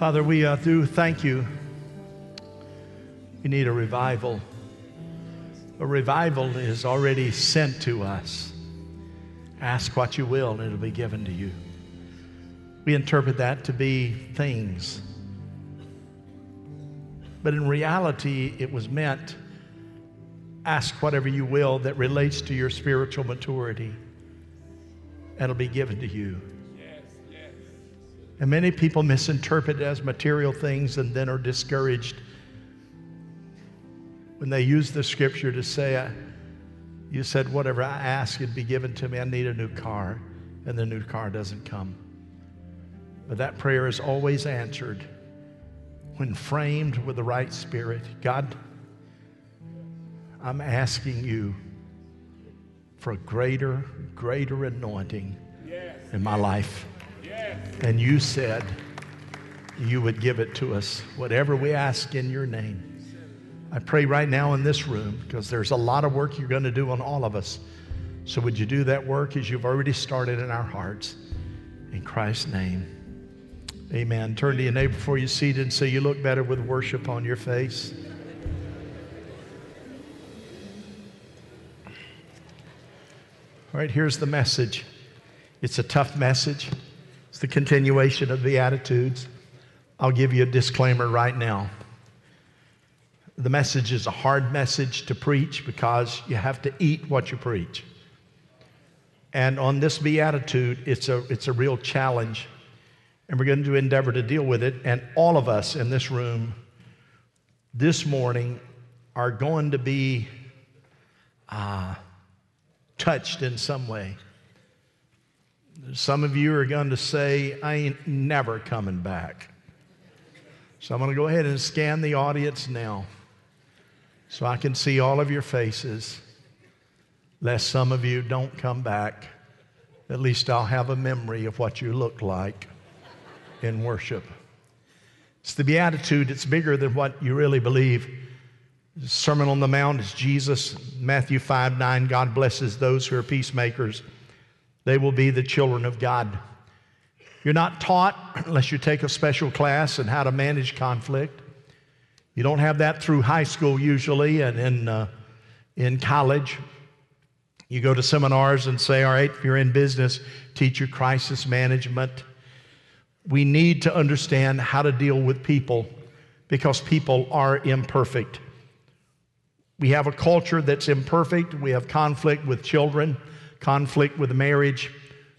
Father, we uh, do thank you. We need a revival. A revival is already sent to us. Ask what you will, and it'll be given to you. We interpret that to be things. But in reality, it was meant ask whatever you will that relates to your spiritual maturity, and it'll be given to you. And many people misinterpret it as material things and then are discouraged when they use the scripture to say, You said, whatever I ask, it'd be given to me. I need a new car, and the new car doesn't come. But that prayer is always answered when framed with the right spirit. God, I'm asking you for a greater, greater anointing in my life. And you said you would give it to us, whatever we ask in your name. I pray right now in this room, because there's a lot of work you're going to do on all of us. So would you do that work as you've already started in our hearts? In Christ's name. Amen. Turn to your neighbor before you seated and say, You look better with worship on your face. All right, here's the message. It's a tough message. The continuation of the Beatitudes. I'll give you a disclaimer right now. The message is a hard message to preach because you have to eat what you preach. And on this beatitude, it's a, it's a real challenge. And we're going to endeavor to deal with it. And all of us in this room this morning are going to be uh, touched in some way. Some of you are going to say, I ain't never coming back. So I'm going to go ahead and scan the audience now so I can see all of your faces, lest some of you don't come back. At least I'll have a memory of what you look like in worship. It's the Beatitude, it's bigger than what you really believe. The Sermon on the Mount is Jesus, Matthew 5 9. God blesses those who are peacemakers they will be the children of God. You're not taught, unless you take a special class, on how to manage conflict. You don't have that through high school usually and in, uh, in college. You go to seminars and say, all right, if you're in business, teach your crisis management. We need to understand how to deal with people because people are imperfect. We have a culture that's imperfect. We have conflict with children conflict with marriage,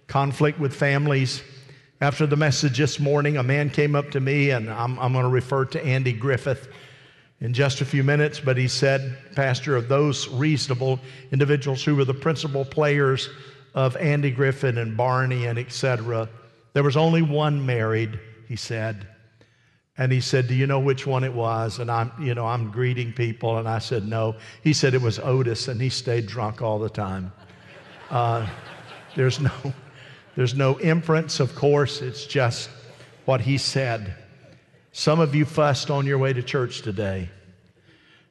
conflict with families. After the message this morning, a man came up to me, and I'm, I'm going to refer to Andy Griffith in just a few minutes, but he said, Pastor, of those reasonable individuals who were the principal players of Andy Griffith and Barney and etc., there was only one married, he said. And he said, Do you know which one it was? And I'm, you know, I'm greeting people. And I said, No. He said it was Otis, and he stayed drunk all the time. Uh, there's, no, there's no inference, of course, it's just what he said. Some of you fussed on your way to church today.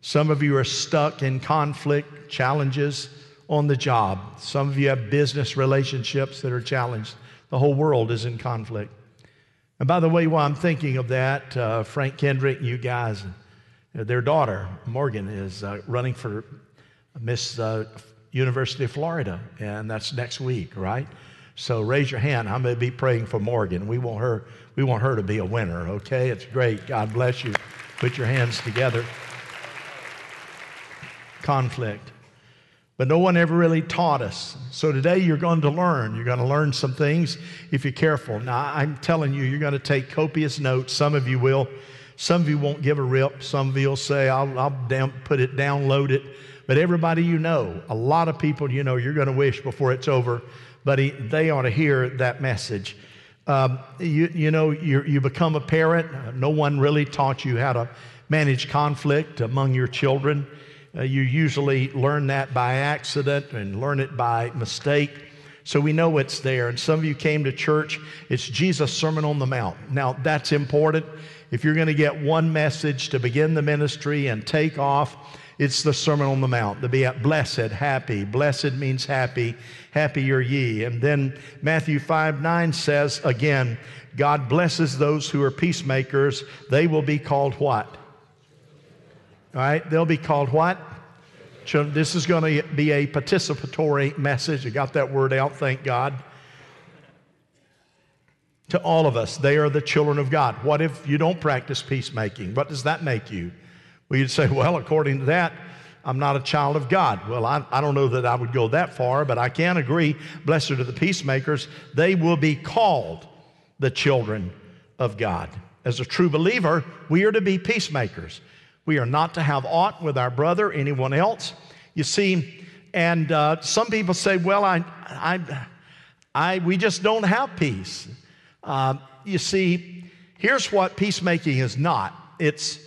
Some of you are stuck in conflict, challenges on the job. Some of you have business relationships that are challenged. The whole world is in conflict. And by the way, while I'm thinking of that, uh, Frank Kendrick, and you guys, their daughter, Morgan, is uh, running for Miss uh, University of Florida, and that's next week, right? So raise your hand. I'm going to be praying for Morgan. We want her. We want her to be a winner. Okay, it's great. God bless you. Put your hands together. Conflict. But no one ever really taught us. So today you're going to learn. You're going to learn some things if you're careful. Now, I'm telling you, you're going to take copious notes. Some of you will. Some of you won't give a rip. Some of you will say, I'll, I'll down, put it, download it. But everybody you know, a lot of people you know, you're going to wish before it's over, but he, they ought to hear that message. Um, you, you know, you, you become a parent. No one really taught you how to manage conflict among your children. Uh, you usually learn that by accident and learn it by mistake. So we know it's there. And some of you came to church, it's Jesus' Sermon on the Mount. Now, that's important. If you're going to get one message to begin the ministry and take off, It's the Sermon on the Mount. The be blessed, happy. Blessed means happy. Happy are ye. And then Matthew 5 9 says again, God blesses those who are peacemakers. They will be called what? All right, they'll be called what? This is going to be a participatory message. I got that word out, thank God. To all of us, they are the children of God. What if you don't practice peacemaking? What does that make you? Well, you'd say, well, according to that, I'm not a child of God. Well, I, I don't know that I would go that far, but I can agree. Blessed are the peacemakers. They will be called the children of God. As a true believer, we are to be peacemakers. We are not to have aught with our brother, anyone else. You see, and uh, some people say, well, I, I, I, we just don't have peace. Uh, you see, here's what peacemaking is not it's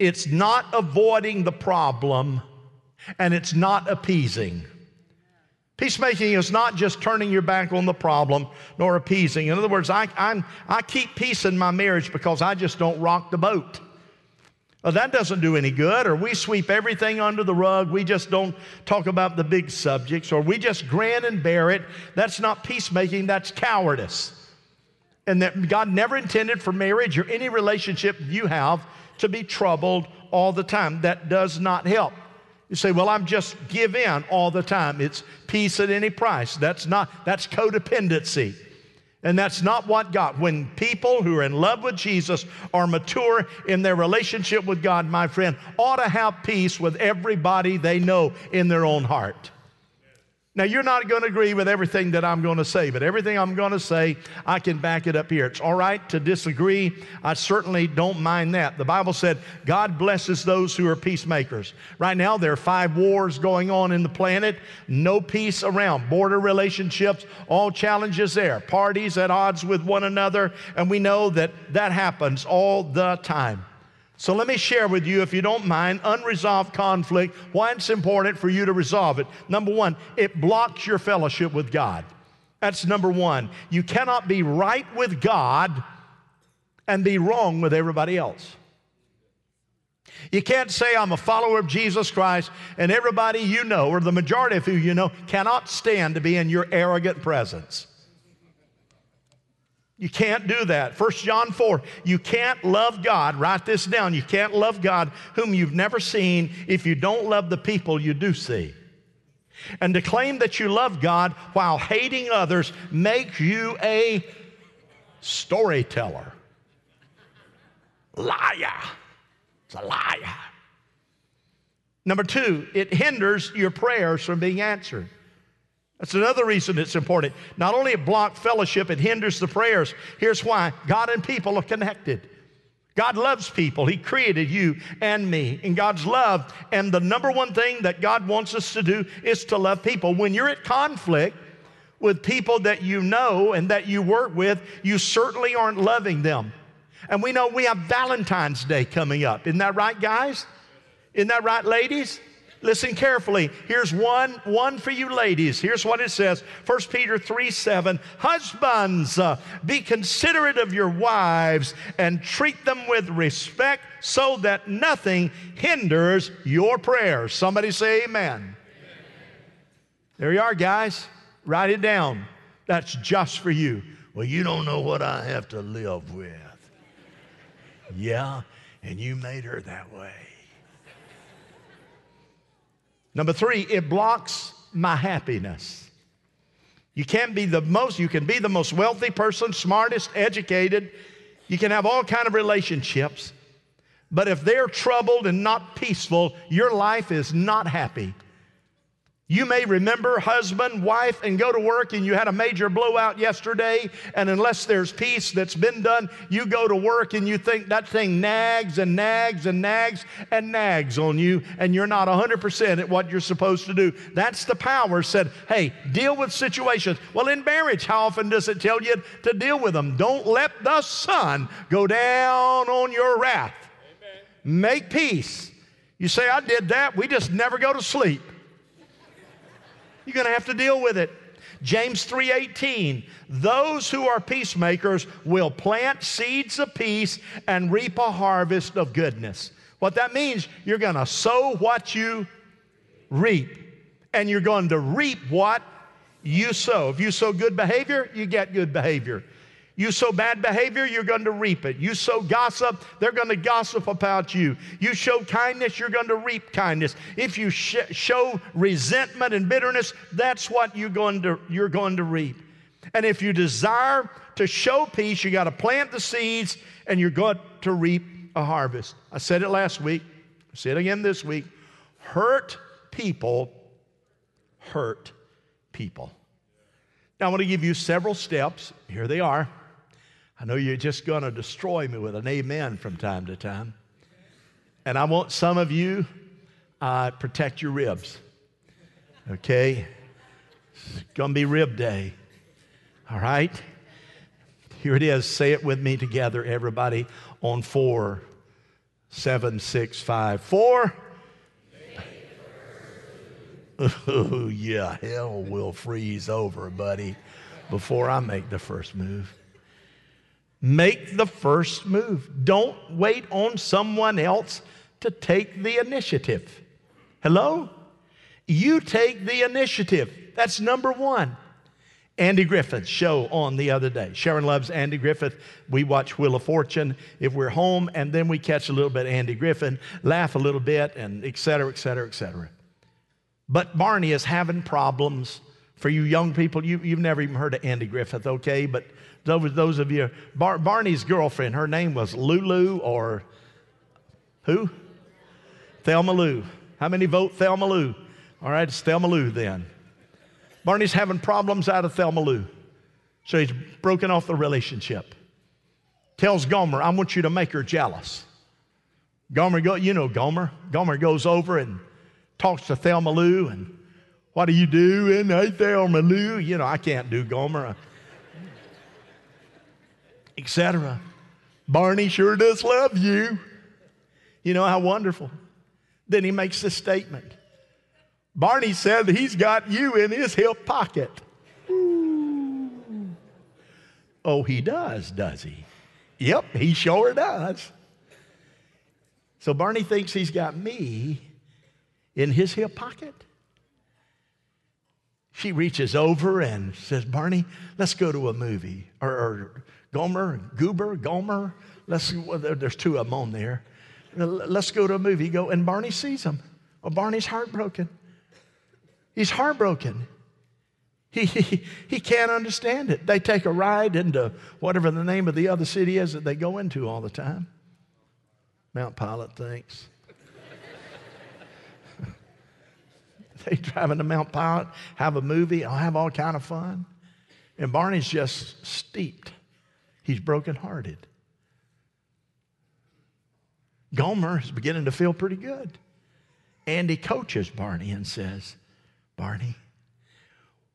it's not avoiding the problem and it's not appeasing. Peacemaking is not just turning your back on the problem nor appeasing. In other words, I, I'm, I keep peace in my marriage because I just don't rock the boat. Well, that doesn't do any good, or we sweep everything under the rug. We just don't talk about the big subjects, or we just grin and bear it. That's not peacemaking, that's cowardice. And that God never intended for marriage or any relationship you have to be troubled all the time. That does not help. You say, well, I'm just give in all the time. It's peace at any price. That's not, that's codependency. And that's not what God, when people who are in love with Jesus are mature in their relationship with God, my friend, ought to have peace with everybody they know in their own heart. Now, you're not going to agree with everything that I'm going to say, but everything I'm going to say, I can back it up here. It's all right to disagree. I certainly don't mind that. The Bible said God blesses those who are peacemakers. Right now, there are five wars going on in the planet, no peace around, border relationships, all challenges there, parties at odds with one another, and we know that that happens all the time. So let me share with you, if you don't mind, unresolved conflict, why it's important for you to resolve it. Number one, it blocks your fellowship with God. That's number one. You cannot be right with God and be wrong with everybody else. You can't say, I'm a follower of Jesus Christ, and everybody you know, or the majority of who you know, cannot stand to be in your arrogant presence. You can't do that. 1 John 4, you can't love God. Write this down. You can't love God whom you've never seen if you don't love the people you do see. And to claim that you love God while hating others makes you a storyteller. Liar. It's a liar. Number two, it hinders your prayers from being answered. That's another reason it's important. Not only it blocks fellowship, it hinders the prayers. Here's why God and people are connected. God loves people. He created you and me in God's love. And the number one thing that God wants us to do is to love people. When you're at conflict with people that you know and that you work with, you certainly aren't loving them. And we know we have Valentine's Day coming up. Isn't that right, guys? Isn't that right, ladies? Listen carefully. Here's one, one for you ladies. Here's what it says 1 Peter 3 7. Husbands, uh, be considerate of your wives and treat them with respect so that nothing hinders your prayers. Somebody say amen. amen. There you are, guys. Write it down. That's just for you. Well, you don't know what I have to live with. Yeah, and you made her that way. Number three, it blocks my happiness. You can't be the most, you can be the most wealthy person, smartest, educated. You can have all kind of relationships. But if they're troubled and not peaceful, your life is not happy. You may remember husband, wife, and go to work, and you had a major blowout yesterday, and unless there's peace that's been done, you go to work and you think that thing nags and nags and nags and nags on you, and you're not 100% at what you're supposed to do. That's the power said, hey, deal with situations. Well, in marriage, how often does it tell you to deal with them? Don't let the sun go down on your wrath. Amen. Make peace. You say, I did that, we just never go to sleep. You're going to have to deal with it. James 3:18 Those who are peacemakers will plant seeds of peace and reap a harvest of goodness. What that means, you're going to sow what you reap, and you're going to reap what you sow. If you sow good behavior, you get good behavior. You sow bad behavior, you're going to reap it. You sow gossip, they're going to gossip about you. You show kindness, you're going to reap kindness. If you sh- show resentment and bitterness, that's what you're going to, you're going to reap. And if you desire to show peace, you got to plant the seeds and you're going to reap a harvest. I said it last week, I say it again this week. Hurt people hurt people. Now, I want to give you several steps. Here they are. I know you're just going to destroy me with an amen from time to time. And I want some of you uh, protect your ribs. Okay? It's going to be rib day. All right? Here it is. Say it with me together, everybody, on four, seven, six, five, four. Oh, yeah, hell will freeze over, buddy, before I make the first move. Make the first move. Don't wait on someone else to take the initiative. Hello? You take the initiative. That's number one. Andy Griffith's show on the other day. Sharon loves Andy Griffith. We watch Wheel of Fortune if we're home, and then we catch a little bit of Andy Griffith, laugh a little bit, and et cetera, et cetera, et cetera. But Barney is having problems. For you young people, you, you've never even heard of Andy Griffith, okay? But those, of you, Bar, Barney's girlfriend, her name was Lulu or who? Thelma Lou. How many vote Thelma Lou? All right, it's Thelma Lou then. Barney's having problems out of Thelma Lou. So he's broken off the relationship. Tells Gomer, I want you to make her jealous. Gomer, go, you know Gomer. Gomer goes over and talks to Thelma Lou and what do you doing? Hey, Thelma Lou. You know, I can't do Gomer, etc. Barney sure does love you. You know how wonderful. Then he makes this statement Barney said he's got you in his hip pocket. Ooh. Oh, he does, does he? Yep, he sure does. So Barney thinks he's got me in his hip pocket. She reaches over and says, Barney, let's go to a movie. Or, or Gomer, Goober, Gomer, let's, well, there's two of them on there. Let's go to a movie. Go, and Barney sees them. Well, Barney's heartbroken. He's heartbroken. He, he, he can't understand it. They take a ride into whatever the name of the other city is that they go into all the time. Mount Pilot, thinks. they drive into Mount Pilot, have a movie, I'll have all kind of fun. And Barney's just steeped. He's brokenhearted. Gomer is beginning to feel pretty good. Andy coaches Barney and says, Barney,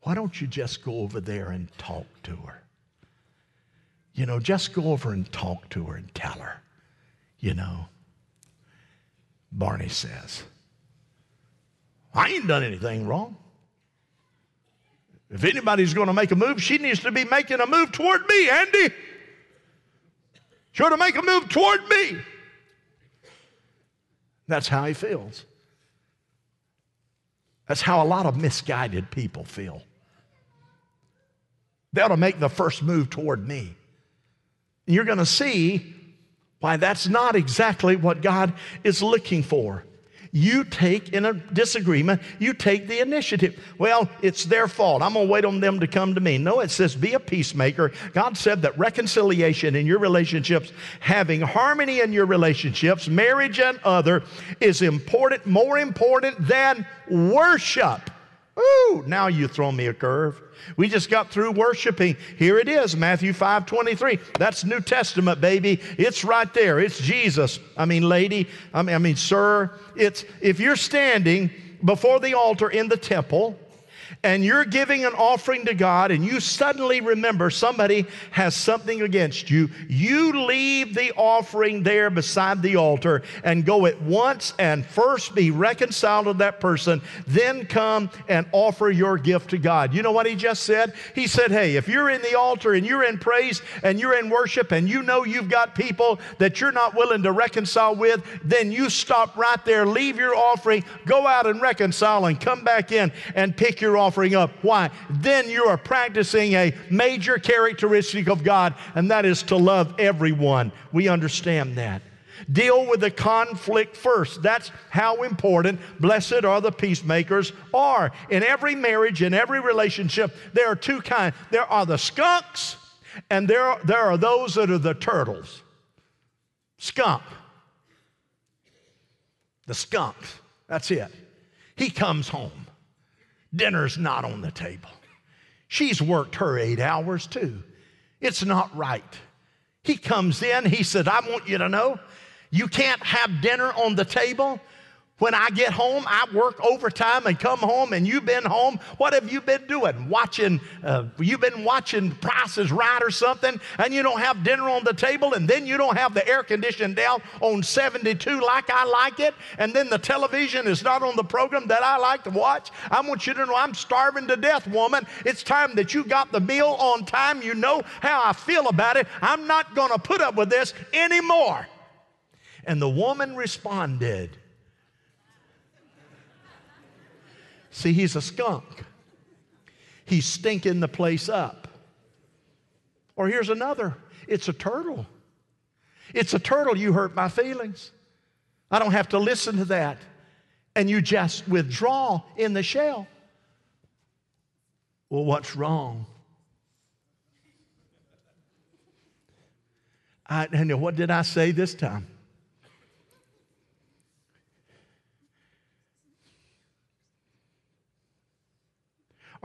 why don't you just go over there and talk to her? You know, just go over and talk to her and tell her, you know. Barney says, I ain't done anything wrong. If anybody's going to make a move, she needs to be making a move toward me, Andy. Ought to make a move toward me. That's how he feels. That's how a lot of misguided people feel. They ought to make the first move toward me. You're going to see why that's not exactly what God is looking for. You take in a disagreement, you take the initiative. Well, it's their fault. I'm going to wait on them to come to me. No, it says be a peacemaker. God said that reconciliation in your relationships, having harmony in your relationships, marriage and other, is important, more important than worship. Ooh, now you throw me a curve. We just got through worshiping. Here it is, Matthew 5 23. That's New Testament, baby. It's right there. It's Jesus. I mean, lady, I mean, I mean, sir. It's if you're standing before the altar in the temple and you're giving an offering to God and you suddenly remember somebody has something against you, you leave the offering there beside the altar and go at once and first be reconciled to that person, then come and offer your gift to God. You know what he just said? He said, Hey, if you're in the altar and you're in praise and you're in worship and you know you've got people that you're not willing to reconcile with, then you stop right there, leave your offering, go out and reconcile and come back in and pick your offering up. Why? Then you are practicing a major characteristic of God, and that is to love everyone. We understand that. Deal with the conflict first. That's how important blessed are the peacemakers are. In every marriage, in every relationship, there are two kinds. There are the skunks, and there there are those that are the turtles. Skunk. The skunks. That's it. He comes home. Dinner's not on the table. She's worked her eight hours too. It's not right. He comes in, he said, I want you to know you can't have dinner on the table when I get home, I work overtime and come home, and you've been home. What have you been doing? Watching, uh, you've been watching Price is Right or something, and you don't have dinner on the table, and then you don't have the air conditioning down on 72 like I like it, and then the television is not on the program that I like to watch. I want you to know I'm starving to death, woman. It's time that you got the meal on time. You know how I feel about it. I'm not going to put up with this anymore. And the woman responded, See, he's a skunk. He's stinking the place up. Or here's another it's a turtle. It's a turtle. You hurt my feelings. I don't have to listen to that. And you just withdraw in the shell. Well, what's wrong? I, and what did I say this time?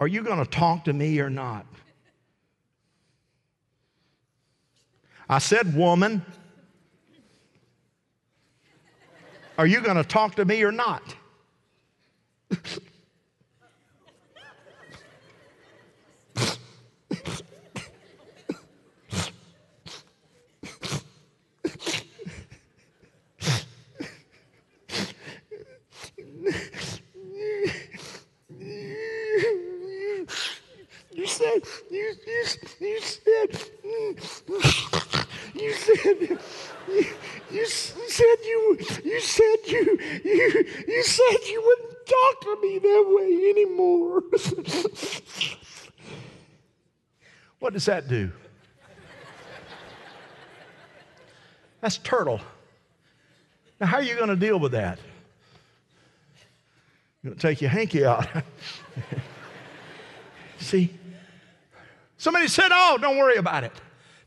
Are you going to talk to me or not? I said, Woman, are you going to talk to me or not? said, you, you, you said, you said, you, you said you, you said you, you, you said you wouldn't talk to me that way anymore. what does that do? That's turtle. Now, how are you going to deal with that? You're going to take your hanky out. See, Somebody said, Oh, don't worry about it.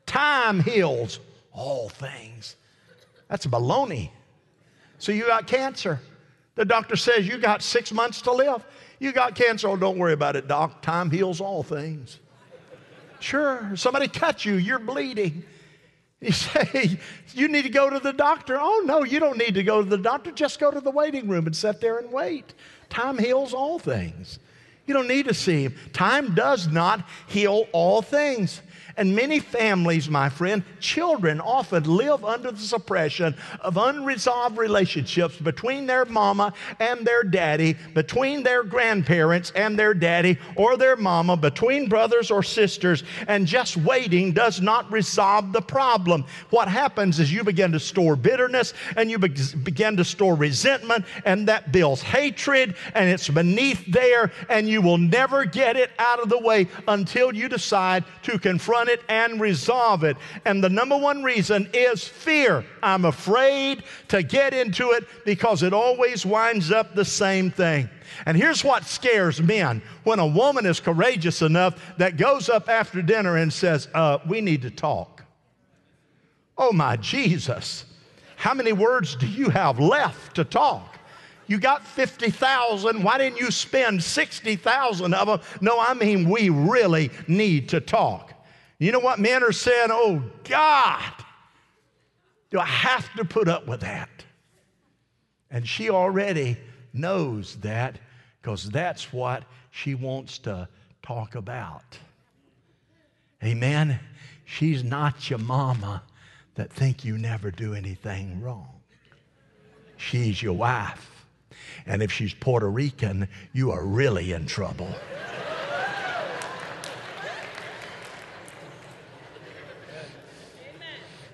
Time heals all things. That's baloney. So you got cancer. The doctor says you got six months to live. You got cancer. Oh, don't worry about it, doc. Time heals all things. Sure. Somebody cut you. You're bleeding. You say, You need to go to the doctor. Oh, no, you don't need to go to the doctor. Just go to the waiting room and sit there and wait. Time heals all things. You don't need to see him. Time does not heal all things. And many families, my friend, children often live under the suppression of unresolved relationships between their mama and their daddy, between their grandparents and their daddy or their mama, between brothers or sisters, and just waiting does not resolve the problem. What happens is you begin to store bitterness and you be- begin to store resentment, and that builds hatred, and it's beneath there, and you will never get it out of the way until you decide to confront it and resolve it. And the number one reason is fear. I'm afraid to get into it because it always winds up the same thing. And here's what scares men when a woman is courageous enough that goes up after dinner and says, uh, We need to talk. Oh, my Jesus. How many words do you have left to talk? You got 50,000. Why didn't you spend 60,000 of them? No, I mean, we really need to talk. You know what men are saying? Oh, God, do I have to put up with that? And she already knows that because that's what she wants to talk about. Amen. She's not your mama that think you never do anything wrong. She's your wife. And if she's Puerto Rican, you are really in trouble.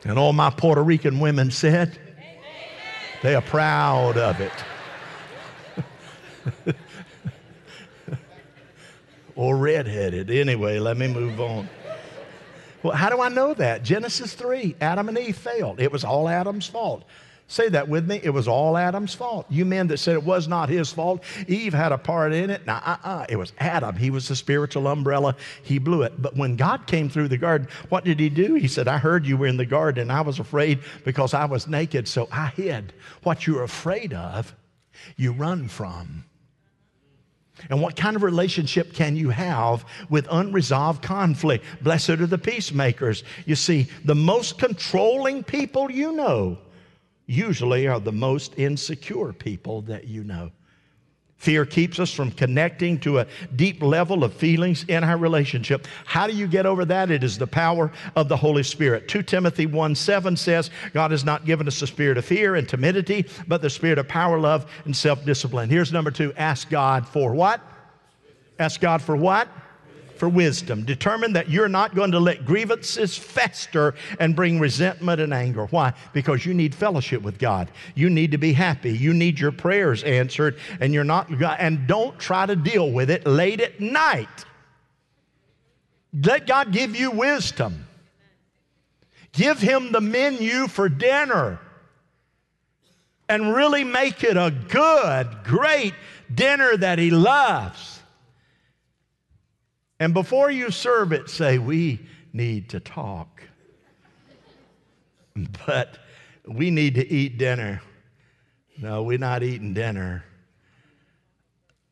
And all my Puerto Rican women said, they are proud of it. or redheaded. Anyway, let me move on. Well, how do I know that? Genesis 3, Adam and Eve failed. It was all Adam's fault. Say that with me. It was all Adam's fault. You men that said it was not his fault, Eve had a part in it. Now, uh uh it was Adam. He was the spiritual umbrella. He blew it. But when God came through the garden, what did he do? He said, I heard you were in the garden and I was afraid because I was naked, so I hid. What you're afraid of, you run from. And what kind of relationship can you have with unresolved conflict? Blessed are the peacemakers. You see, the most controlling people you know usually are the most insecure people that you know. Fear keeps us from connecting to a deep level of feelings in our relationship. How do you get over that? It is the power of the Holy Spirit. 2 Timothy 1 7 says, God has not given us a spirit of fear and timidity, but the spirit of power, love, and self discipline. Here's number two ask God for what? Ask God for what? For wisdom. Determine that you're not going to let grievances fester and bring resentment and anger. Why? Because you need fellowship with God. You need to be happy. You need your prayers answered, and you're not, and don't try to deal with it late at night. Let God give you wisdom. Give Him the menu for dinner and really make it a good, great dinner that He loves. And before you serve it, say, We need to talk. But we need to eat dinner. No, we're not eating dinner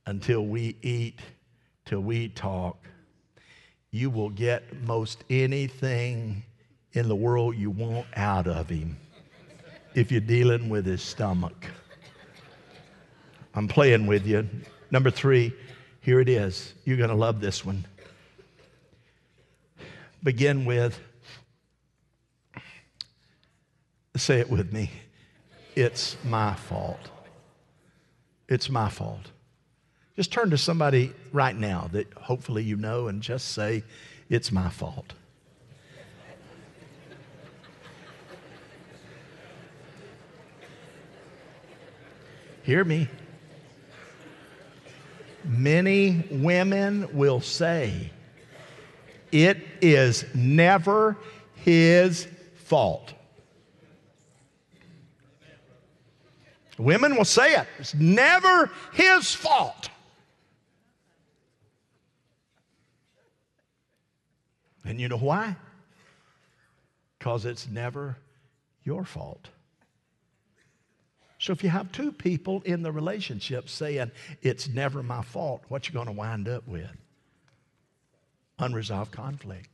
until we eat, till we talk. You will get most anything in the world you want out of him if you're dealing with his stomach. I'm playing with you. Number three, here it is. You're going to love this one begin with say it with me it's my fault. It's my fault. Just turn to somebody right now that hopefully you know and just say, It's my fault. Hear me. Many women will say, it is never his fault. Women will say it. It's never his fault. And you know why? Because it's never your fault. So if you have two people in the relationship saying, it's never my fault, what you going to wind up with? Unresolved conflict,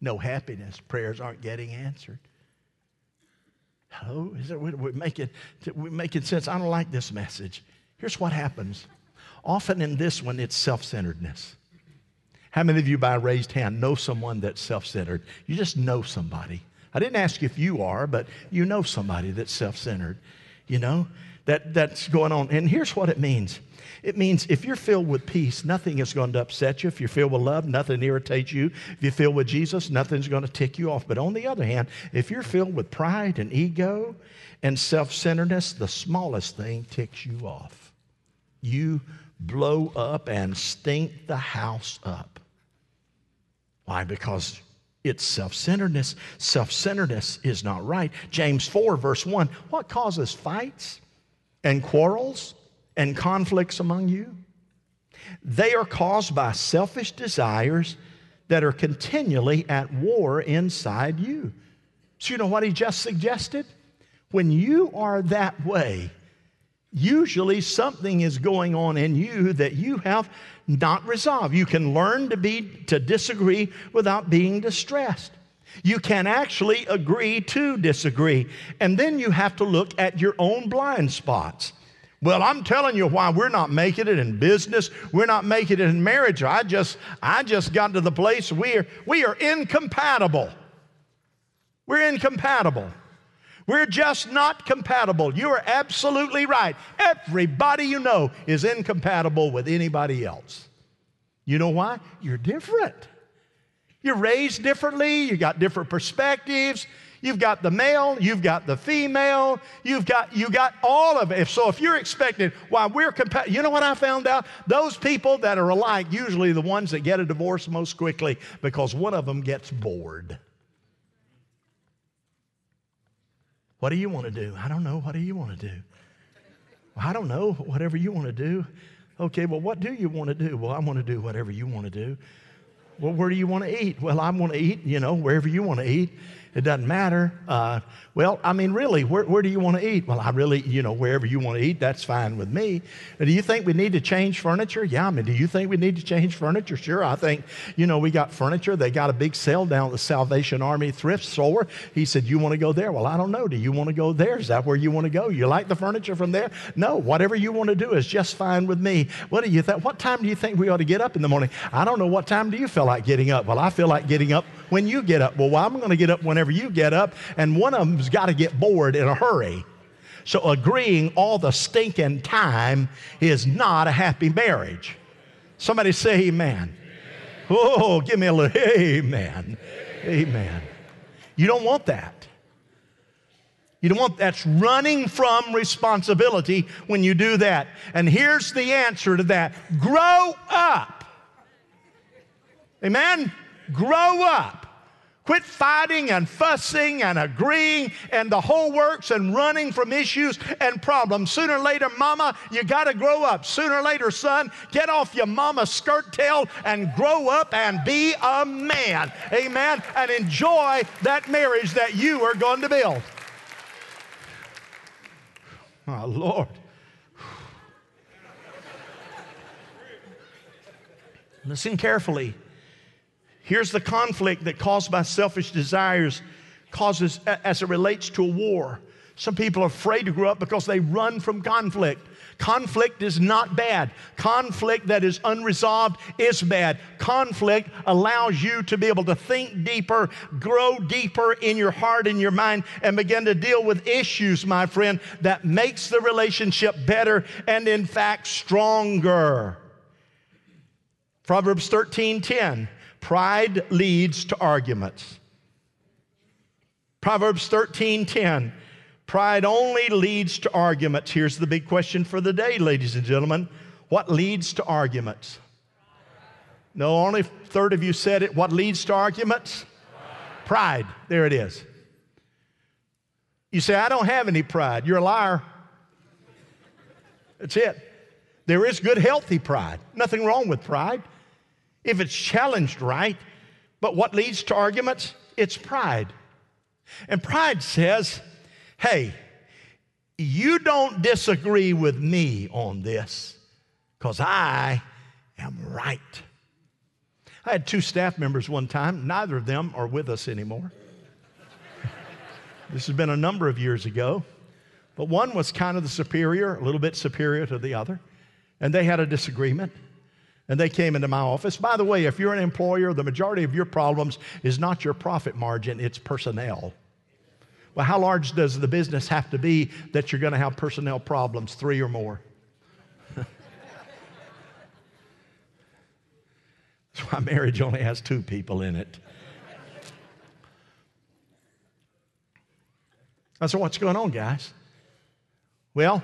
no happiness, prayers aren't getting answered. Hello? Is it, we're, making, we're making sense. I don't like this message. Here's what happens. Often in this one, it's self centeredness. How many of you, by raised hand, know someone that's self centered? You just know somebody. I didn't ask if you are, but you know somebody that's self centered. You know, that, that's going on. And here's what it means it means if you're filled with peace, nothing is going to upset you. If you're filled with love, nothing irritates you. If you're filled with Jesus, nothing's going to tick you off. But on the other hand, if you're filled with pride and ego and self centeredness, the smallest thing ticks you off. You blow up and stink the house up. Why? Because it's self centeredness. Self centeredness is not right. James 4, verse 1 What causes fights and quarrels and conflicts among you? They are caused by selfish desires that are continually at war inside you. So, you know what he just suggested? When you are that way, usually something is going on in you that you have not resolved. You can learn to be to disagree without being distressed. You can actually agree to disagree. And then you have to look at your own blind spots. Well, I'm telling you why we're not making it in business. We're not making it in marriage. I just, I just got to the place we are, we are incompatible. We're incompatible. We're just not compatible. You are absolutely right. Everybody you know is incompatible with anybody else. You know why? You're different. You're raised differently, you got different perspectives. You've got the male, you've got the female, you've got you got all of it. So if you're expecting, while we're compa- you know what I found out? Those people that are alike, usually the ones that get a divorce most quickly, because one of them gets bored. What do you want to do? I don't know. What do you want to do? Well, I don't know. Whatever you want to do. Okay, well, what do you want to do? Well, I want to do whatever you want to do. Well, where do you want to eat? Well, I want to eat, you know, wherever you want to eat. It doesn't matter. Uh, well, I mean, really, where, where do you want to eat? Well, I really, you know, wherever you want to eat, that's fine with me. do you think we need to change furniture? Yeah, I mean, do you think we need to change furniture? Sure, I think, you know, we got furniture. They got a big sale down at the Salvation Army thrift store. He said, You want to go there? Well, I don't know. Do you want to go there? Is that where you want to go? You like the furniture from there? No, whatever you want to do is just fine with me. What do you think? What time do you think we ought to get up in the morning? I don't know. What time do you feel like getting up? Well, I feel like getting up when you get up. Well, well I'm going to get up whenever you get up, and one of them's got to get bored in a hurry. So agreeing all the stinking time is not a happy marriage. Somebody say amen. Oh, give me a little amen. Amen. You don't want that. You don't want that's running from responsibility when you do that. And here's the answer to that grow up. Amen? Grow up. Quit fighting and fussing and agreeing and the whole works and running from issues and problems. Sooner or later, mama, you got to grow up. Sooner or later, son, get off your mama's skirt tail and grow up and be a man. Amen. And enjoy that marriage that you are going to build. Oh, Lord. Listen carefully. Here's the conflict that caused by selfish desires causes as it relates to a war. Some people are afraid to grow up because they run from conflict. Conflict is not bad. Conflict that is unresolved is bad. Conflict allows you to be able to think deeper, grow deeper in your heart and your mind, and begin to deal with issues, my friend, that makes the relationship better and, in fact, stronger. Proverbs 13 10. Pride leads to arguments. Proverbs 13:10. Pride only leads to arguments. Here's the big question for the day, ladies and gentlemen. What leads to arguments? No, only a third of you said it. What leads to arguments? Pride. There it is. You say, I don't have any pride. You're a liar. That's it. There is good, healthy pride. Nothing wrong with pride if it's challenged right. But what leads to arguments? It's pride. And pride says, hey, you don't disagree with me on this because I am right. I had two staff members one time, neither of them are with us anymore. this has been a number of years ago. But one was kind of the superior, a little bit superior to the other, and they had a disagreement and they came into my office. By the way, if you're an employer, the majority of your problems is not your profit margin, it's personnel. Well, how large does the business have to be that you're going to have personnel problems, three or more? That's why marriage only has two people in it. I said, what's going on, guys? Well,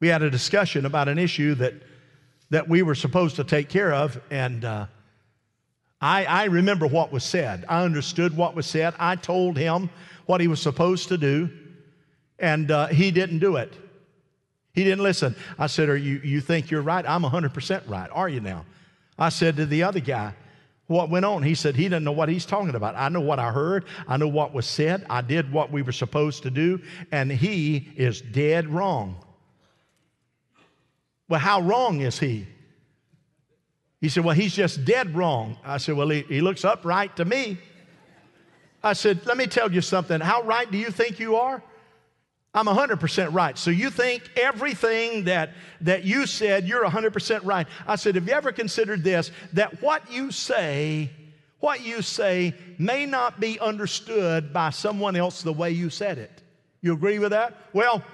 we had a discussion about an issue that that we were supposed to take care of. And uh, I, I remember what was said. I understood what was said. I told him what he was supposed to do, and uh, he didn't do it. He didn't listen. I said, Are you, you think you're right? I'm 100% right. Are you now? I said to the other guy, What went on? He said, He doesn't know what he's talking about. I know what I heard. I know what was said. I did what we were supposed to do, and he is dead wrong. Well, how wrong is he? He said, Well, he's just dead wrong. I said, Well, he, he looks upright to me. I said, Let me tell you something. How right do you think you are? I'm 100% right. So you think everything that, that you said, you're 100% right. I said, Have you ever considered this? That what you say, what you say may not be understood by someone else the way you said it. You agree with that? Well,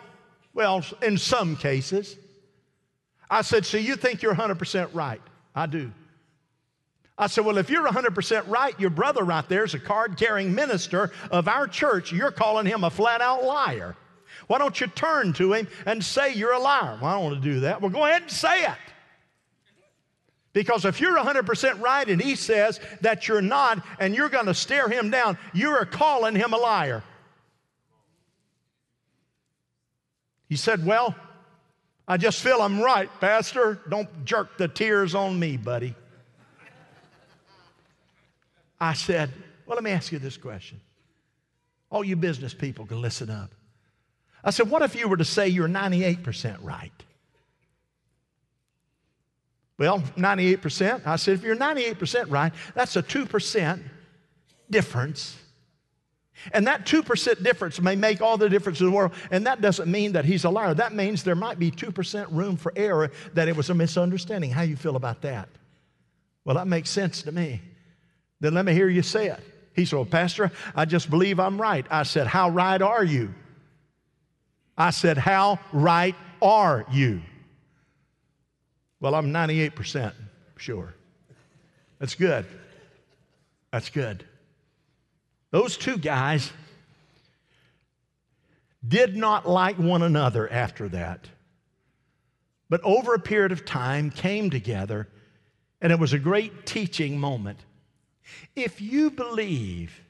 well, in some cases. I said, So you think you're 100% right? I do. I said, Well, if you're 100% right, your brother right there is a card carrying minister of our church. You're calling him a flat out liar. Why don't you turn to him and say you're a liar? Well, I don't want to do that. Well, go ahead and say it. Because if you're 100% right and he says that you're not and you're going to stare him down, you are calling him a liar. He said, Well, I just feel I'm right, Pastor. Don't jerk the tears on me, buddy. I said, Well, let me ask you this question. All you business people can listen up. I said, What if you were to say you're 98% right? Well, 98%. I said, If you're 98% right, that's a 2% difference. And that 2% difference may make all the difference in the world. And that doesn't mean that he's a liar. That means there might be 2% room for error, that it was a misunderstanding. How you feel about that? Well, that makes sense to me. Then let me hear you say it. He said, Well, Pastor, I just believe I'm right. I said, How right are you? I said, How right are you? Well, I'm 98% sure. That's good. That's good. Those two guys did not like one another after that, but over a period of time came together, and it was a great teaching moment. If you believe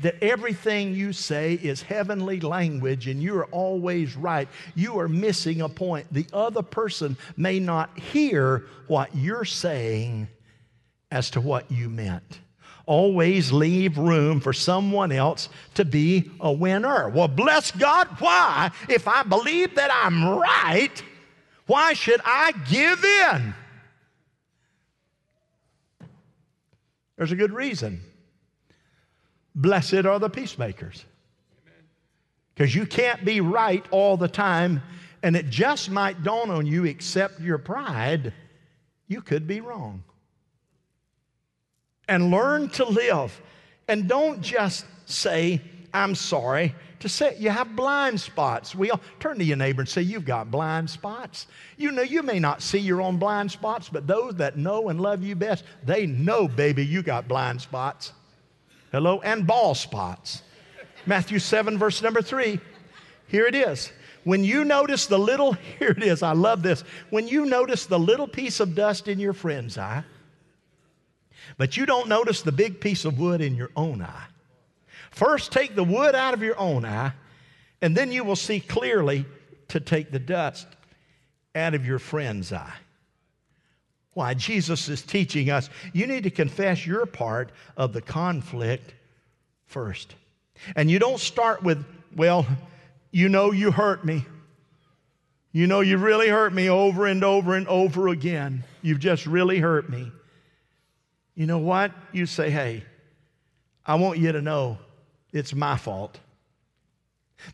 that everything you say is heavenly language and you're always right, you are missing a point. The other person may not hear what you're saying as to what you meant. Always leave room for someone else to be a winner. Well, bless God, why? If I believe that I'm right, why should I give in? There's a good reason. Blessed are the peacemakers. Because you can't be right all the time, and it just might dawn on you, except your pride, you could be wrong. And learn to live. And don't just say, I'm sorry. To say you have blind spots. We all turn to your neighbor and say, You've got blind spots. You know, you may not see your own blind spots, but those that know and love you best, they know, baby, you got blind spots. Hello? And ball spots. Matthew 7, verse number 3. Here it is. When you notice the little, here it is, I love this. When you notice the little piece of dust in your friend's eye, but you don't notice the big piece of wood in your own eye. First, take the wood out of your own eye, and then you will see clearly to take the dust out of your friend's eye. Why, Jesus is teaching us you need to confess your part of the conflict first. And you don't start with, well, you know you hurt me. You know you really hurt me over and over and over again. You've just really hurt me. You know what? You say, hey, I want you to know it's my fault.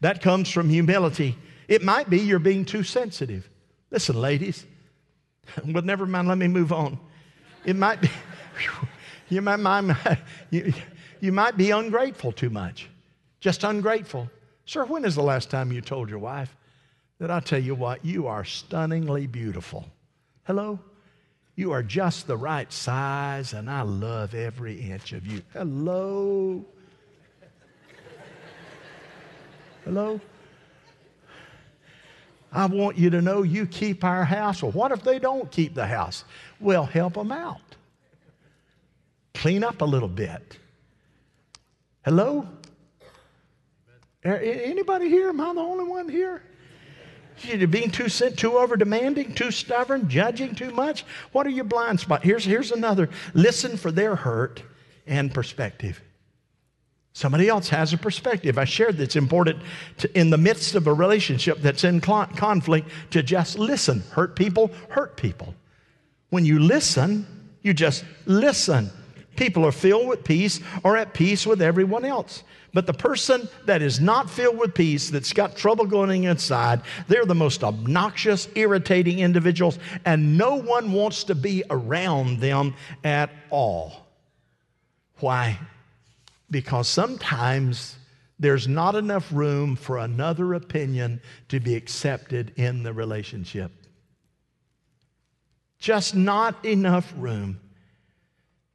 That comes from humility. It might be you're being too sensitive. Listen, ladies, well, never mind, let me move on. It might be, you might, might, you, you might be ungrateful too much, just ungrateful. Sir, when is the last time you told your wife that I tell you what, you are stunningly beautiful? Hello? You are just the right size, and I love every inch of you. Hello? Hello? I want you to know you keep our house. Well, what if they don't keep the house? Well, help them out. Clean up a little bit. Hello? Anybody here? Am I the only one here? You're being too too over demanding, too stubborn, judging too much. What are your blind spots? Here's, here's another. Listen for their hurt and perspective. Somebody else has a perspective. I shared that's important to, in the midst of a relationship that's in conflict to just listen. Hurt people, hurt people. When you listen, you just listen. People are filled with peace are at peace with everyone else. But the person that is not filled with peace, that's got trouble going inside, they're the most obnoxious, irritating individuals, and no one wants to be around them at all. Why? Because sometimes there's not enough room for another opinion to be accepted in the relationship. Just not enough room.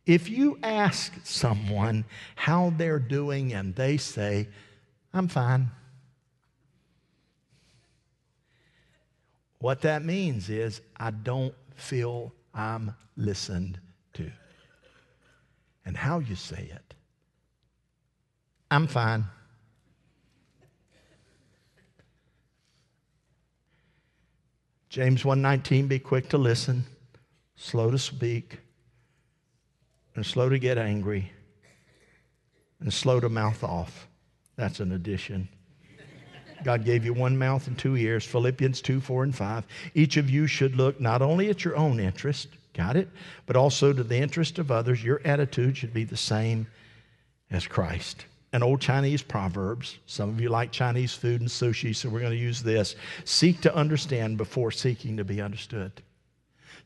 If you ask someone how they're doing and they say, I'm fine, what that means is, I don't feel I'm listened to. And how you say it, I'm fine. James 1:19 be quick to listen, slow to speak, and slow to get angry and slow to mouth off. That's an addition. God gave you one mouth and two ears, Philippians 2, 4, and 5. Each of you should look not only at your own interest, got it, but also to the interest of others. Your attitude should be the same as Christ. An old Chinese proverbs. Some of you like Chinese food and sushi, so we're going to use this. Seek to understand before seeking to be understood.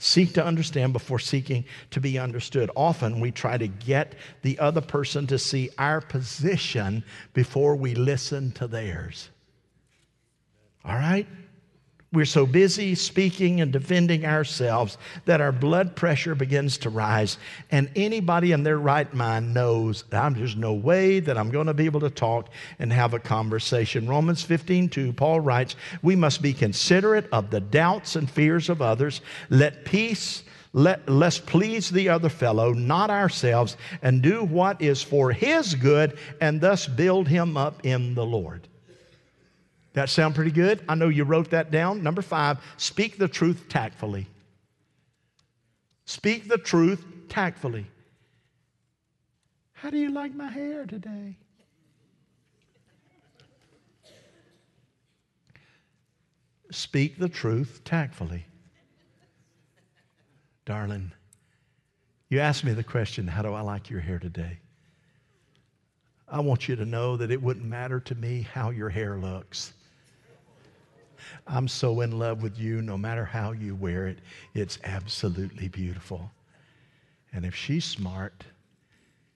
Seek to understand before seeking to be understood. Often we try to get the other person to see our position before we listen to theirs. All right? We're so busy speaking and defending ourselves that our blood pressure begins to rise. And anybody in their right mind knows there's no way that I'm going to be able to talk and have a conversation. Romans 15, 2, Paul writes, We must be considerate of the doubts and fears of others. Let peace let, let's please the other fellow, not ourselves, and do what is for his good, and thus build him up in the Lord. That sound pretty good? I know you wrote that down. Number five, speak the truth tactfully. Speak the truth tactfully. How do you like my hair today? Speak the truth tactfully. Darling, you asked me the question, How do I like your hair today? I want you to know that it wouldn't matter to me how your hair looks. I'm so in love with you, no matter how you wear it, it's absolutely beautiful. And if she's smart,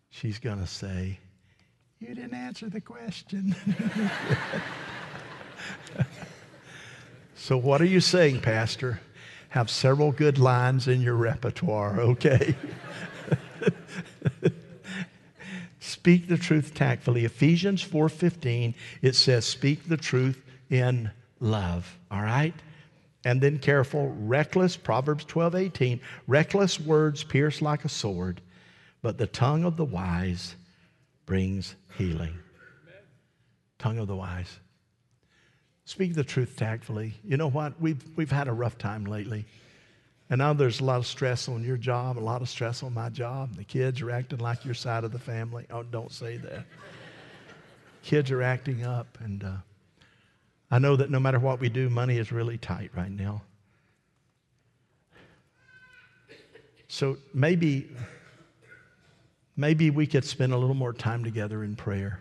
she's going to say, You didn't answer the question. so, what are you saying, Pastor? Have several good lines in your repertoire, okay? speak the truth tactfully. Ephesians 4:15 it says speak the truth in love, all right? And then careful, reckless, Proverbs 12, 18, reckless words pierce like a sword, but the tongue of the wise brings healing. Tongue of the wise. Speak the truth tactfully. You know what? We've, we've had a rough time lately. And now there's a lot of stress on your job, a lot of stress on my job. The kids are acting like your side of the family. Oh, don't say that. kids are acting up, and uh, I know that no matter what we do, money is really tight right now. So maybe, maybe we could spend a little more time together in prayer.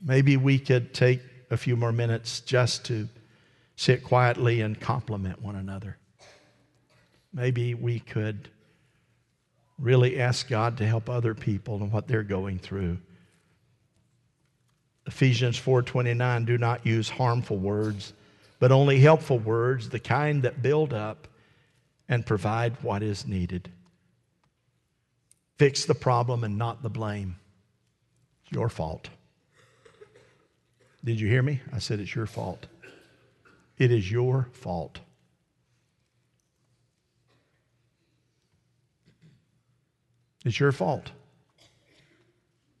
Maybe we could take a few more minutes just to sit quietly and compliment one another. Maybe we could really ask God to help other people and what they're going through. Ephesians 4:29 do not use harmful words, but only helpful words, the kind that build up and provide what is needed. Fix the problem and not the blame. It's your fault. Did you hear me? I said it's your fault. It is your fault. It's your fault.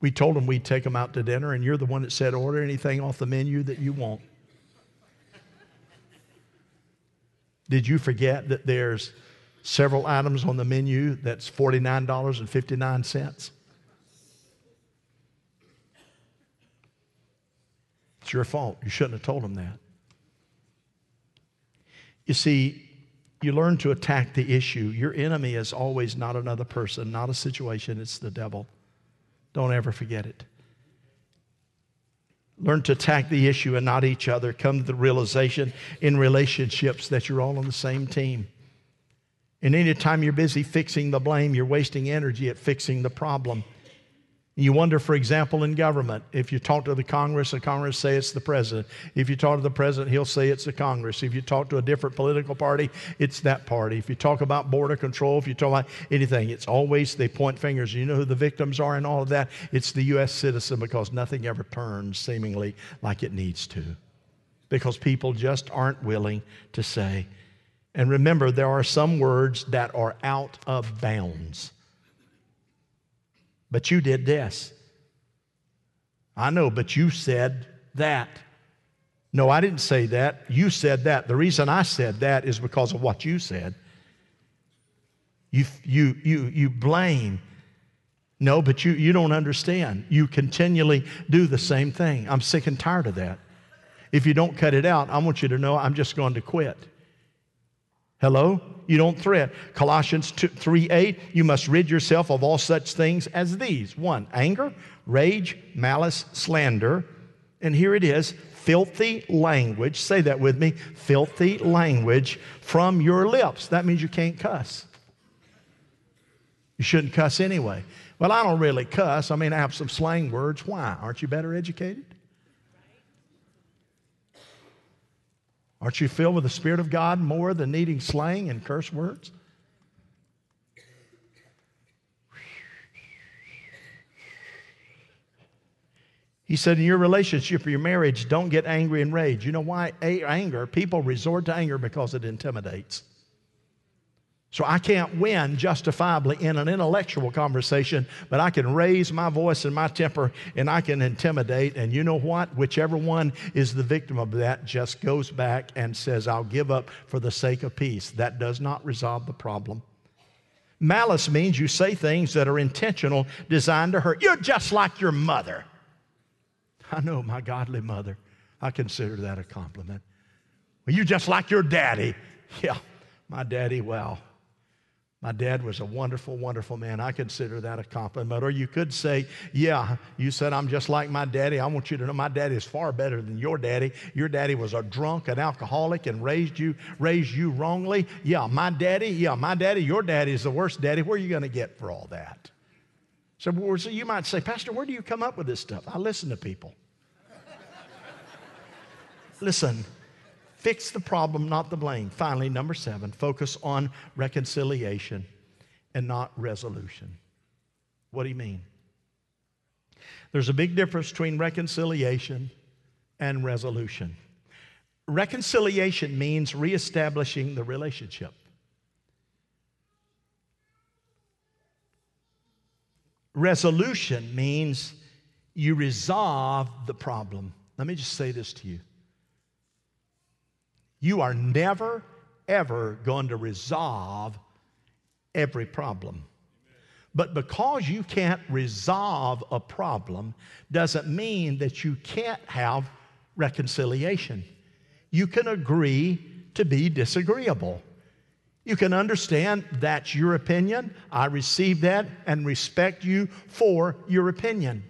We told them we'd take them out to dinner, and you're the one that said, order anything off the menu that you want. Did you forget that there's several items on the menu that's $49.59? It's your fault. You shouldn't have told them that. You see, You learn to attack the issue. Your enemy is always not another person, not a situation, it's the devil. Don't ever forget it. Learn to attack the issue and not each other. Come to the realization in relationships that you're all on the same team. And anytime you're busy fixing the blame, you're wasting energy at fixing the problem. You wonder, for example, in government, if you talk to the Congress, the Congress say it's the president. If you talk to the president, he'll say it's the Congress. If you talk to a different political party, it's that party. If you talk about border control, if you talk about anything, it's always they point fingers. You know who the victims are and all of that? It's the U.S. citizen because nothing ever turns seemingly like it needs to. Because people just aren't willing to say. And remember, there are some words that are out of bounds. But you did this. I know, but you said that. No, I didn't say that. You said that. The reason I said that is because of what you said. You, you, you, you blame. No, but you, you don't understand. You continually do the same thing. I'm sick and tired of that. If you don't cut it out, I want you to know I'm just going to quit. Hello? You don't threat. Colossians 2, 3 8, you must rid yourself of all such things as these one, anger, rage, malice, slander. And here it is filthy language. Say that with me filthy language from your lips. That means you can't cuss. You shouldn't cuss anyway. Well, I don't really cuss. I mean, I have some slang words. Why? Aren't you better educated? Aren't you filled with the Spirit of God more than needing slang and curse words? He said, in your relationship or your marriage, don't get angry and rage. You know why? anger, people resort to anger because it intimidates. So I can't win justifiably in an intellectual conversation, but I can raise my voice and my temper and I can intimidate. And you know what? Whichever one is the victim of that just goes back and says, I'll give up for the sake of peace. That does not resolve the problem. Malice means you say things that are intentional, designed to hurt. You're just like your mother. I know my godly mother. I consider that a compliment. Well, you're just like your daddy. Yeah, my daddy, well, my dad was a wonderful, wonderful man. I consider that a compliment. Or you could say, Yeah, you said I'm just like my daddy. I want you to know my daddy is far better than your daddy. Your daddy was a drunk, an alcoholic, and raised you, raised you wrongly. Yeah, my daddy, yeah, my daddy, your daddy is the worst daddy. Where are you going to get for all that? So, so you might say, Pastor, where do you come up with this stuff? I listen to people. listen, Fix the problem, not the blame. Finally, number seven, focus on reconciliation and not resolution. What do you mean? There's a big difference between reconciliation and resolution. Reconciliation means reestablishing the relationship. Resolution means you resolve the problem. Let me just say this to you you are never, ever going to resolve every problem. But because you can't resolve a problem doesn't mean that you can't have reconciliation. You can agree to be disagreeable. You can understand that's your opinion. I receive that and respect you for your opinion.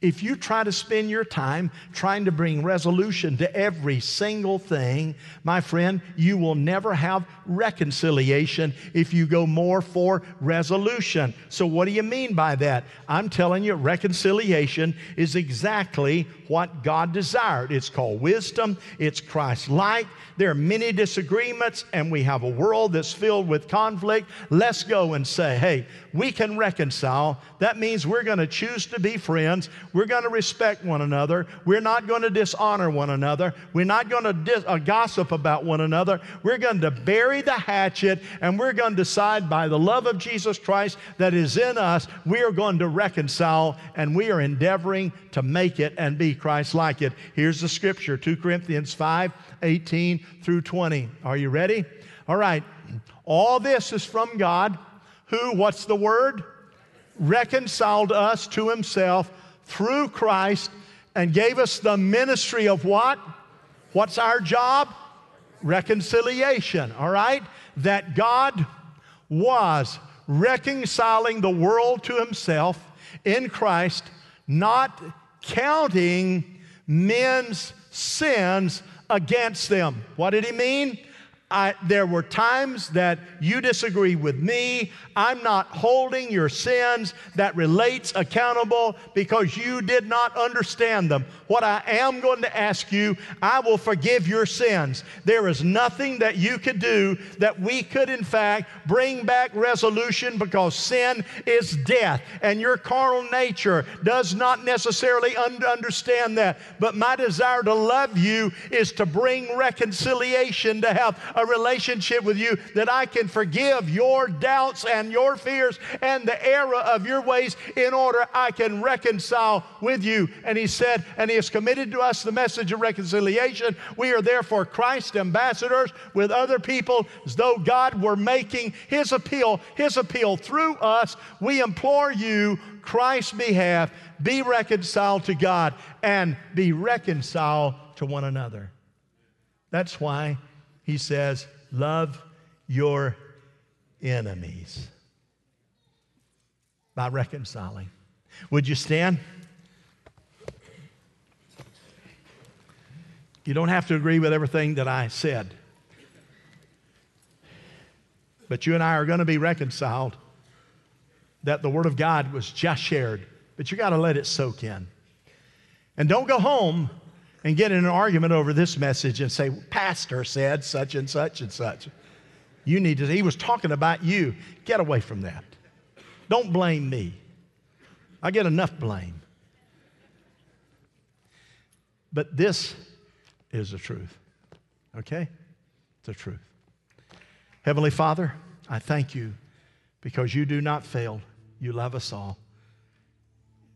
If you try to spend your time trying to bring resolution to every single thing, my friend, you will never have reconciliation if you go more for resolution. So, what do you mean by that? I'm telling you, reconciliation is exactly what God desired. It's called wisdom, it's Christ like. There are many disagreements, and we have a world that's filled with conflict. Let's go and say, hey, we can reconcile. That means we're going to choose to be friends. We're going to respect one another. We're not going to dishonor one another. We're not going to dis- uh, gossip about one another. We're going to bury the hatchet and we're going to decide by the love of Jesus Christ that is in us, we are going to reconcile and we are endeavoring to make it and be Christ like it. Here's the scripture 2 Corinthians 5 18 through 20. Are you ready? All right. All this is from God, who, what's the word? Reconciled us to himself through Christ and gave us the ministry of what? What's our job? reconciliation, all right? That God was reconciling the world to himself in Christ, not counting men's sins against them. What did he mean? I, there were times that you disagree with me. I'm not holding your sins that relates accountable because you did not understand them. What I am going to ask you, I will forgive your sins. There is nothing that you could do that we could, in fact, bring back resolution because sin is death and your carnal nature does not necessarily un- understand that. But my desire to love you is to bring reconciliation, to have a relationship with you that I can forgive your doubts and your fears and the error of your ways in order I can reconcile with you. And he said, and he has committed to us the message of reconciliation. We are therefore Christ ambassadors with other people as though God were making his appeal, his appeal through us. We implore you, Christ's behalf, be reconciled to God and be reconciled to one another. That's why he says, Love your enemies by reconciling. Would you stand? You don't have to agree with everything that I said. But you and I are going to be reconciled that the Word of God was just shared. But you got to let it soak in. And don't go home and get in an argument over this message and say, Pastor said such and such and such. You need to, he was talking about you. Get away from that. Don't blame me. I get enough blame. But this is the truth, okay? The truth. Heavenly Father, I thank you because you do not fail. You love us all.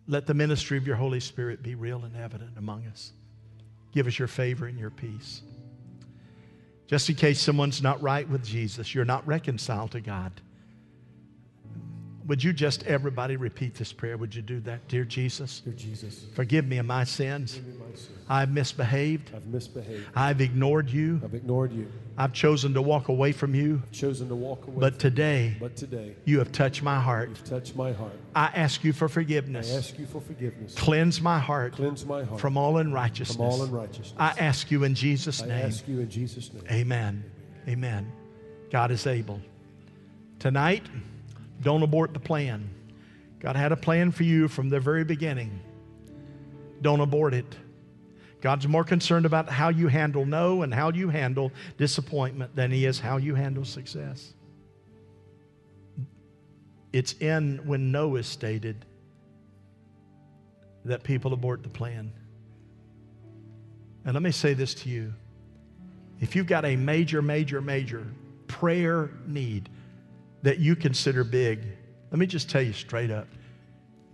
Let the ministry of your Holy Spirit be real and evident among us. Give us your favor and your peace. Just in case someone's not right with Jesus, you're not reconciled to God. Would you just everybody repeat this prayer? Would you do that? Dear Jesus, Dear Jesus, forgive me of my sins. Me my sins. I've misbehaved. I've misbehaved. I've ignored you. I've ignored you. I've chosen to walk away from you. I've chosen to walk away. But today, but today, you have touched my heart. you've touched my heart. I ask you for forgiveness. I ask you for forgiveness. Cleanse my heart Cleanse my heart from all unrighteousness. from all unrighteousness. unrighteousness. I ask you in Jesus' name. I ask you in Jesus' name. Amen. Amen. God is able. Tonight, don't abort the plan. God had a plan for you from the very beginning. Don't abort it. God's more concerned about how you handle no and how you handle disappointment than He is how you handle success. It's in when no is stated that people abort the plan. And let me say this to you. If you've got a major, major, major prayer need that you consider big, let me just tell you straight up.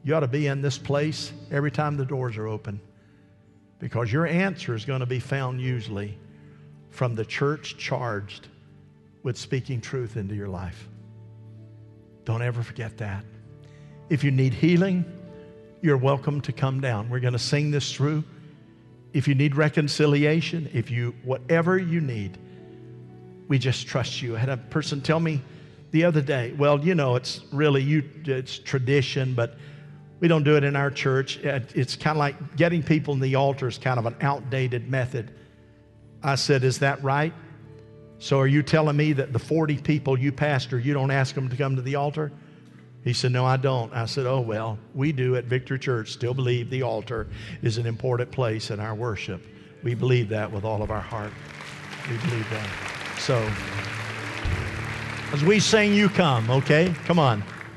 You ought to be in this place every time the doors are open because your answer is going to be found usually from the church charged with speaking truth into your life. Don't ever forget that. If you need healing, you're welcome to come down. We're going to sing this through. If you need reconciliation, if you, whatever you need, we just trust you. I had a person tell me the other day, well, you know, it's really, you, it's tradition, but we don't do it in our church. Uh, it's kind of like getting people in the altar is kind of an outdated method. I said, is that right? So are you telling me that the 40 people you pastor, you don't ask them to come to the altar? He said, No, I don't. I said, Oh, well, we do at Victory Church still believe the altar is an important place in our worship. We believe that with all of our heart. We believe that. So, as we sing, you come, okay? Come on.